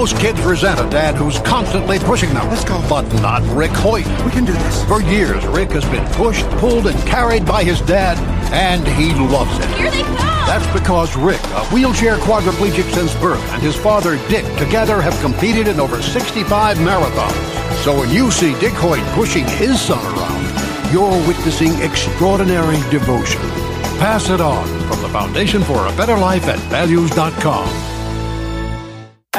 Most kids resent a dad who's constantly pushing them. Let's go. But not Rick Hoyt. We can do this. For years, Rick has been pushed, pulled, and carried by his dad, and he loves it. Here they come! That's because Rick, a wheelchair quadriplegic since birth, and his father Dick together have competed in over 65 marathons. So when you see Dick Hoyt pushing his son around, you're witnessing extraordinary devotion. Pass it on from the Foundation for a Better Life at values.com.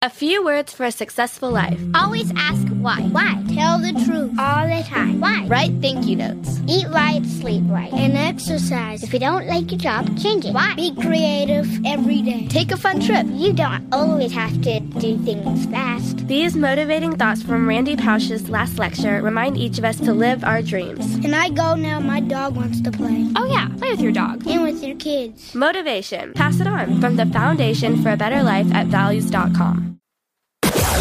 A few words for a successful life. Always ask why. Why? Tell the truth all the time. Why? Write thank you notes. Eat right, sleep right, and exercise. If you don't like your job, change it. Why? Be creative every day. Take a fun trip. You don't always have to do things fast. These motivating thoughts from Randy Pausch's last lecture remind each of us to live our dreams. Can I go now? My dog wants to play. Oh, yeah, play with your dog. And with your kids. Motivation. Pass it on from the Foundation for a Better Life at values.com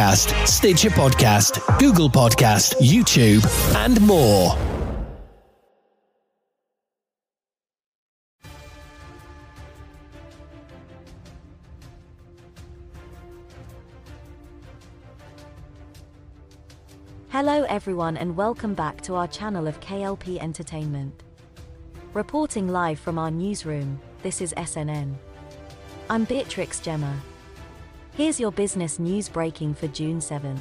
Podcast, Stitcher Podcast, Google Podcast, YouTube, and more. Hello everyone and welcome back to our channel of KLP Entertainment. Reporting live from our newsroom, this is SNN. I'm Beatrix Gemma. Here's your business news breaking for June 7th.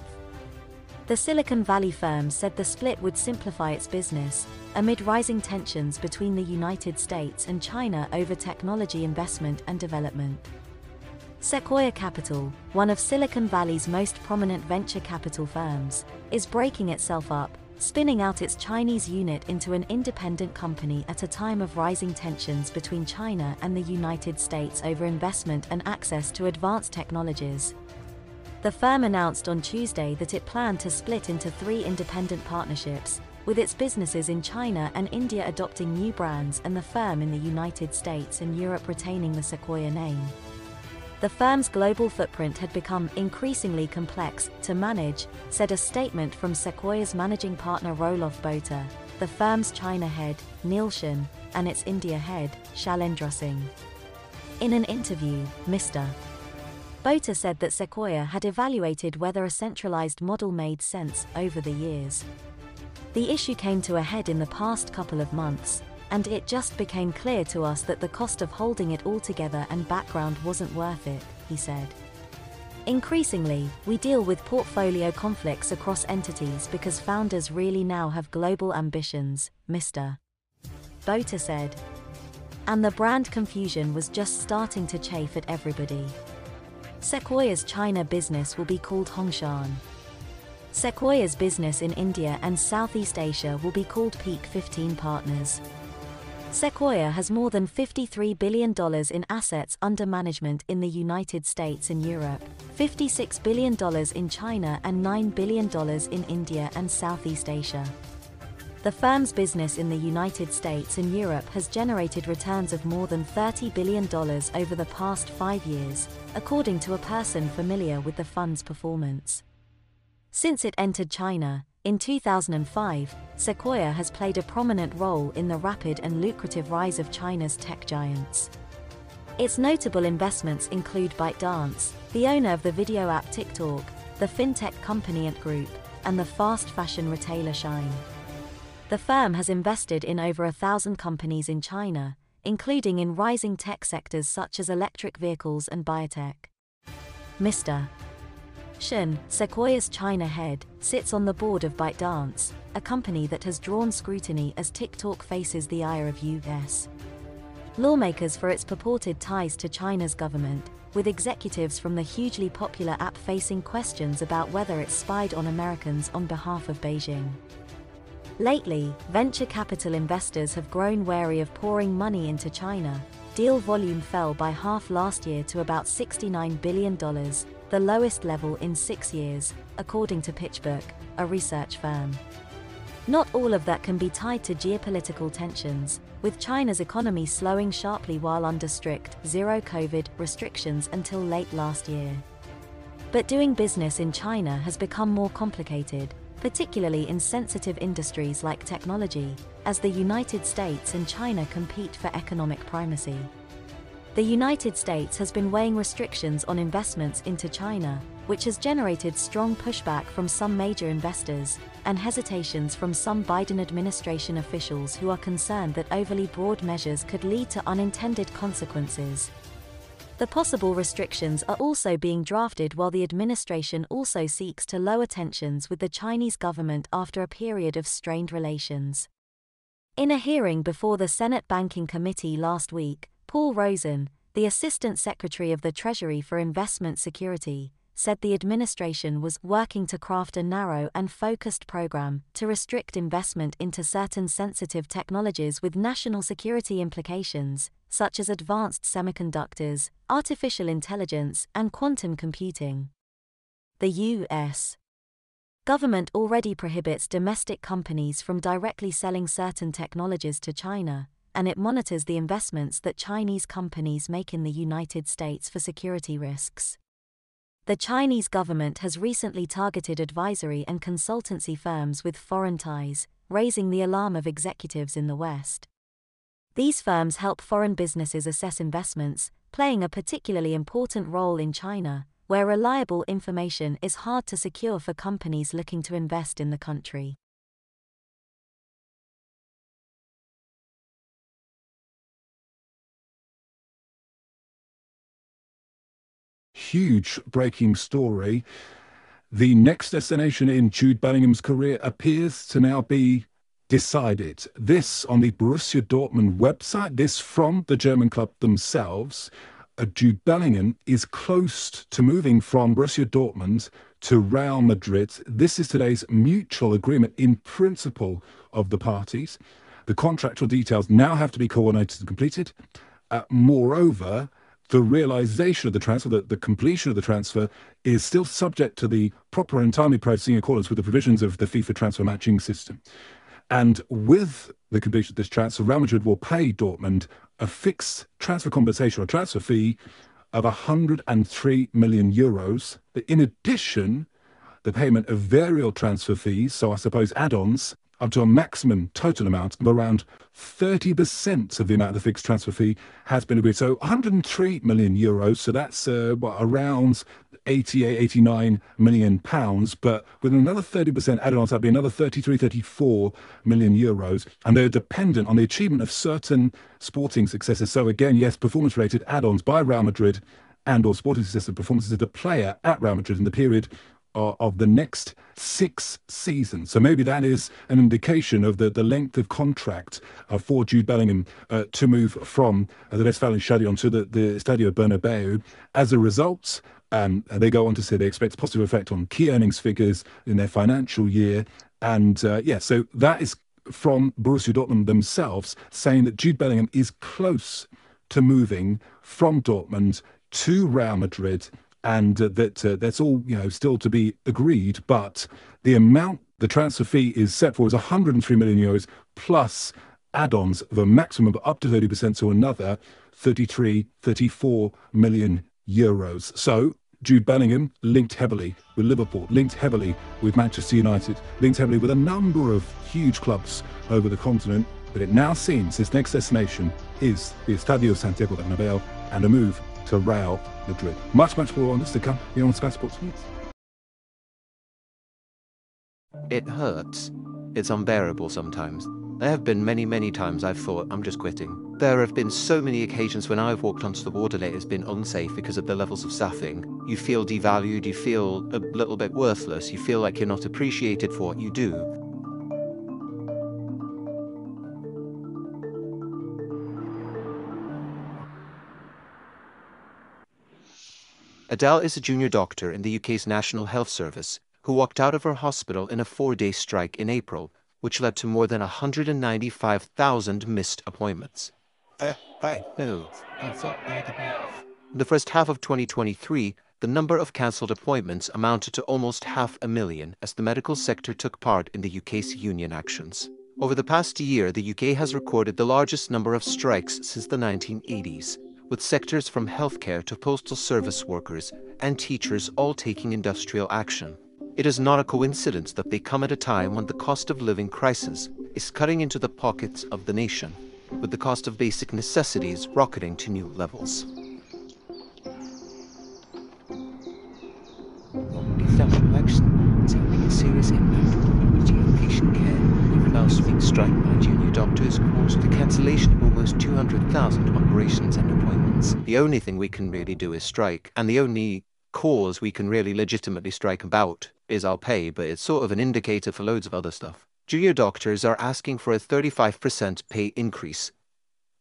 The Silicon Valley firm said the split would simplify its business, amid rising tensions between the United States and China over technology investment and development. Sequoia Capital, one of Silicon Valley's most prominent venture capital firms, is breaking itself up, spinning out its Chinese unit into an independent company at a time of rising tensions between China and the United States over investment and access to advanced technologies. The firm announced on Tuesday that it planned to split into three independent partnerships, with its businesses in China and India adopting new brands and the firm in the United States and Europe retaining the Sequoia name. The firm's global footprint had become increasingly complex to manage, said a statement from Sequoia's managing partner Roelof Botha, the firm's China head, Neil Shen, and its India head, Shailendra Singh. In an interview, Mr. Botha said that Sequoia had evaluated whether a centralized model made sense over the years. The issue came to a head in the past couple of months, and it just became clear to us that the cost of holding it all together and background wasn't worth it, he said. Increasingly, we deal with portfolio conflicts across entities because founders really now have global ambitions, Mr. Botha said. And the brand confusion was just starting to chafe at everybody. Sequoia's China business will be called Hongshan. Sequoia's business in India and Southeast Asia will be called Peak 15 Partners. Sequoia has more than $53 billion in assets under management in the United States and Europe, $56 billion in China, and $9 billion in India and Southeast Asia. The firm's business in the United States and Europe has generated returns of more than $30 billion over the past five years, according to a person familiar with the fund's performance. Since it entered China, in 2005, Sequoia has played a prominent role in the rapid and lucrative rise of China's tech giants. Its notable investments include ByteDance, the owner of the video app TikTok, the fintech company Ant Group, and the fast fashion retailer Shein. The firm has invested in over a thousand companies in China, including in rising tech sectors such as electric vehicles and biotech. Mr. Shen, Sequoia's China head, sits on the board of ByteDance, a company that has drawn scrutiny as TikTok faces the ire of US lawmakers for its purported ties to China's government, with executives from the hugely popular app facing questions about whether it spied on Americans on behalf of Beijing. Lately, venture capital investors have grown wary of pouring money into China. Deal volume fell by half last year to about $69 billion, the lowest level in six years, according to PitchBook, a research firm. Not all of that can be tied to geopolitical tensions, with China's economy slowing sharply while under strict zero COVID restrictions until late last year. But doing business in China has become more complicated, particularly in sensitive industries like technology, as the United States and China compete for economic primacy. The United States has been weighing restrictions on investments into China, which has generated strong pushback from some major investors, and hesitations from some Biden administration officials who are concerned that overly broad measures could lead to unintended consequences. The possible restrictions are also being drafted while the administration also seeks to lower tensions with the Chinese government after a period of strained relations. In a hearing before the Senate Banking Committee last week, Paul Rosen, the Assistant Secretary of the Treasury for Investment Security, said the administration was working to craft a narrow and focused program to restrict investment into certain sensitive technologies with national security implications, such as advanced semiconductors, artificial intelligence, and quantum computing. The U.S. government already prohibits domestic companies from directly selling certain technologies to China, and it monitors the investments that Chinese companies make in the United States for security risks. The Chinese government has recently targeted advisory and consultancy firms with foreign ties, raising the alarm of executives in the West. These firms help foreign businesses assess investments, playing a particularly important role in China, where reliable information is hard to secure for companies looking to invest in the country. Huge breaking story. The next destination in Jude Bellingham's career appears to now be decided. This on the Borussia Dortmund website, this from the German club themselves. Uh, Jude Bellingham is close to moving from Borussia Dortmund to Real Madrid. This is today's mutual agreement in principle of the parties. The contractual details now have to be coordinated and completed. Uh, moreover, the realization of the transfer, the, the completion of the transfer, is still subject to the proper and timely processing in accordance with the provisions of the FIFA transfer matching system. And with the completion of this transfer, Real Madrid will pay Dortmund a fixed transfer compensation or transfer fee of 103 million euros. In addition, the payment of variable transfer fees, so I suppose add-ons, up to a maximum total amount of around 30% of the amount of the fixed transfer fee has been agreed. So 103 million euros, so that's uh, what, around 88, 89 million pounds, but with another 30% added on, so that'd be another 33, 34 million euros, and they're dependent on the achievement of certain sporting successes. So again, yes, performance-related add-ons by Real Madrid and or sporting success performances of the player at Real Madrid in the period of the next six seasons. So maybe that is an indication of the, the length of contract uh, for Jude Bellingham uh, to move from uh, the Westfalen Stadion to the, the Stadio Bernabeu. As a result, um, they go on to say they expect positive effect on key earnings figures in their financial year. And uh, yeah, so that is from Borussia Dortmund themselves saying that Jude Bellingham is close to moving from Dortmund to Real Madrid and uh, that uh, that's all you know still to be agreed. But the amount the transfer fee is set for is 103 million euros plus add-ons of a maximum of up to 30%, so another 33, 34 million euros. So Jude Bellingham linked heavily with Liverpool, linked heavily with Manchester United, linked heavily with a number of huge clubs over the continent. But it now seems his next destination is the Estadio Santiago Bernabeu and a move to Real Madrid. Much, much more on this to come here on Sky Sports News. It hurts. It's unbearable sometimes. There have been many, many times I've thought, I'm just quitting. There have been so many occasions when I've walked onto the and it has been unsafe because of the levels of staffing. You feel devalued, you feel a little bit worthless, you feel like you're not appreciated for what you do. Adele is a junior doctor in the UK's National Health Service who walked out of her hospital in a four day strike in April, which led to more than 195,000 missed appointments. Uh, I, no, the first half of 2023, the number of cancelled appointments amounted to almost half a million as the medical sector took part in the UK's union actions. Over the past year, the UK has recorded the largest number of strikes since the 1980s, with sectors from healthcare to postal service workers and teachers all taking industrial action. It is not a coincidence that they come at a time when the cost of living crisis is cutting into the pockets of the nation, with the cost of basic necessities rocketing to new levels. Last week's strike by junior doctors caused the cancellation 200,000 operations and appointments. The only thing we can really do is strike, and the only cause we can really legitimately strike about is our pay, but it's sort of an indicator for loads of other stuff. Junior doctors are asking for a 35% pay increase.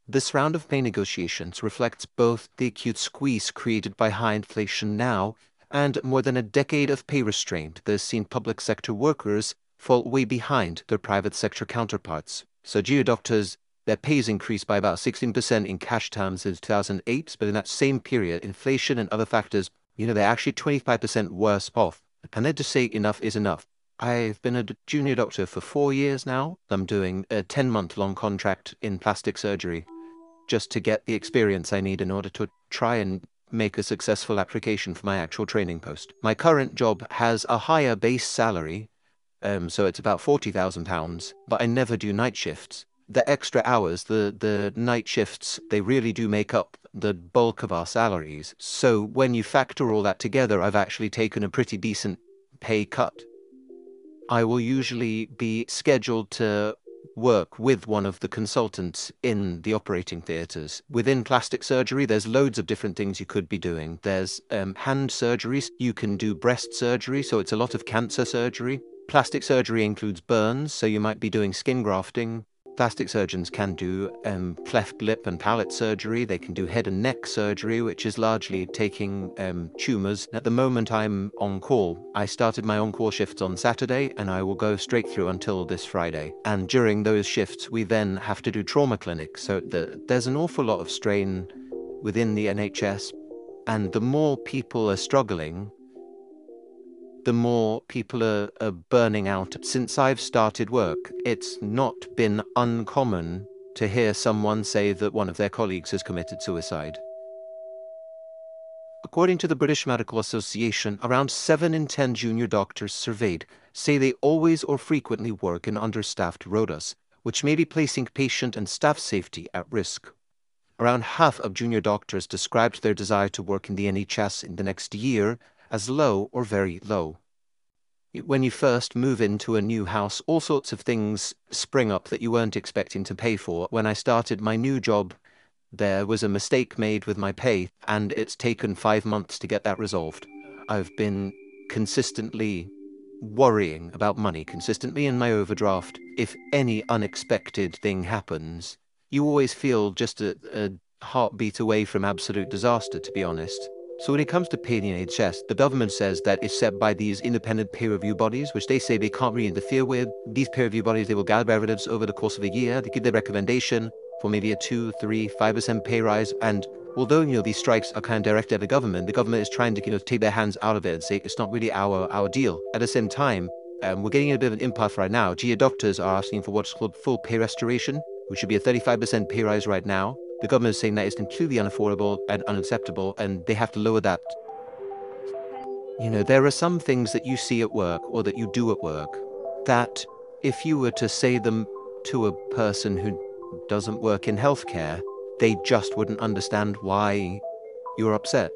This round of pay negotiations reflects both the acute squeeze created by high inflation now and more than a decade of pay restraint that has seen public sector workers fall way behind their private sector counterparts. So junior doctors, their pays increased by about 16% in cash terms since 2008, but in that same period, inflation and other factors you know, they're actually 25% worse off. And they just say enough is enough. I've been a junior doctor for four years now. I'm doing a 10 month long contract in plastic surgery just to get the experience I need in order to try and make a successful application for my actual training post. My current job has a higher base salary, um, so it's about £40,000, but I never do night shifts the extra hours, the, the night shifts, they really do make up the bulk of our salaries. So when you factor all that together, I've actually taken a pretty decent pay cut. I will usually be scheduled to work with one of the consultants in the operating theatres. Within plastic surgery, there's loads of different things you could be doing. There's um, hand surgeries, you can do breast surgery, so it's a lot of cancer surgery. Plastic surgery includes burns, so you might be doing skin grafting, Plastic surgeons can do um, cleft lip and palate surgery. They can do head and neck surgery, which is largely taking um, tumours. At the moment, I'm on call. I started my on call shifts on Saturday, and I will go straight through until this Friday. And during those shifts, we then have to do trauma clinics. So the, there's an awful lot of strain within the NHS. And the more people are struggling, the more people are, are burning out. Since I've started work, it's not been uncommon to hear someone say that one of their colleagues has committed suicide. According to the British Medical Association, around 7 in 10 junior doctors surveyed say they always or frequently work in understaffed rotas, which may be placing patient and staff safety at risk. Around half of junior doctors described their desire to work in the NHS in the next year as low or very low. When you first move into a new house, all sorts of things spring up that you weren't expecting to pay for. When I started my new job, there was a mistake made with my pay, and it's taken five months to get that resolved. I've been consistently worrying about money, consistently in my overdraft. If any unexpected thing happens, you always feel just a, a heartbeat away from absolute disaster, to be honest. So when it comes to pay in NHS, the government says that it's set by these independent pay review bodies, which they say they can't really interfere with. These pay review bodies, they will gather evidence over the course of a year. They give their recommendation for maybe a 2, 3, 5% pay rise. And although, you know, these strikes are kind of directed at the government, the government is trying to, you know, take their hands out of it and say it's not really our, our deal. At the same time, um, we're getting a bit of an impasse right now. GA doctors are asking for what's called full pay restoration, which should be a 35% pay rise right now. The government is saying that it's completely unaffordable and unacceptable, and they have to lower that. You know, there are some things that you see at work or that you do at work that if you were to say them to a person who doesn't work in healthcare, they just wouldn't understand why you're upset.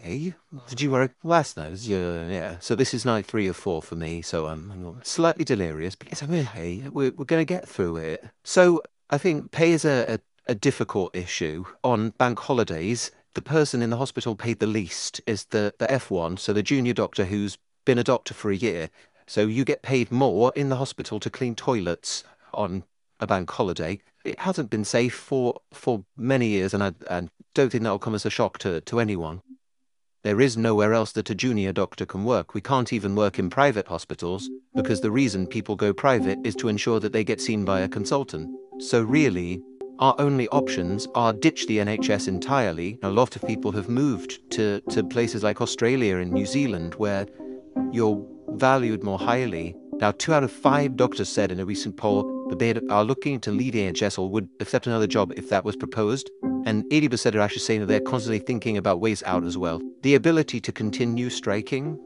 Hey, did you work last night? Yeah, yeah. So this is night three or four for me. So I'm, slightly delirious, but yes, I'm hey, we're, we're going to get through it. So I think pay is a, a a difficult issue. On bank holidays, the person in the hospital paid the least is the, the F1, so the junior doctor who's been a doctor for a year. So you get paid more in the hospital to clean toilets on a bank holiday. It hasn't been safe for, for many years, and I, I don't think that'll come as a shock to, to anyone. There is nowhere else that a junior doctor can work. We can't even work in private hospitals because the reason people go private is to ensure that they get seen by a consultant. So, really, our only options are ditch the NHS entirely. A lot of people have moved to, to places like Australia and New Zealand where you're valued more highly. Now, two out of five doctors said in a recent poll that they are looking to leave NHS or would accept another job if that was proposed. And 80% are actually saying that they're constantly thinking about ways out as well. The ability to continue striking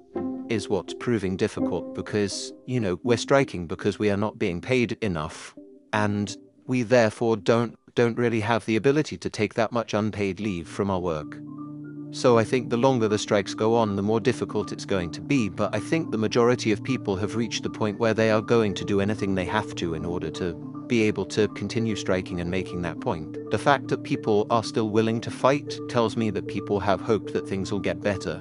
is what's proving difficult because, you know, we're striking because we are not being paid enough. And we therefore don't don't really have the ability to take that much unpaid leave from our work. So I think the longer the strikes go on, the more difficult it's going to be. But I think the majority of people have reached the point where they are going to do anything they have to in order to be able to continue striking and making that point. The fact that people are still willing to fight tells me that people have hope that things will get better.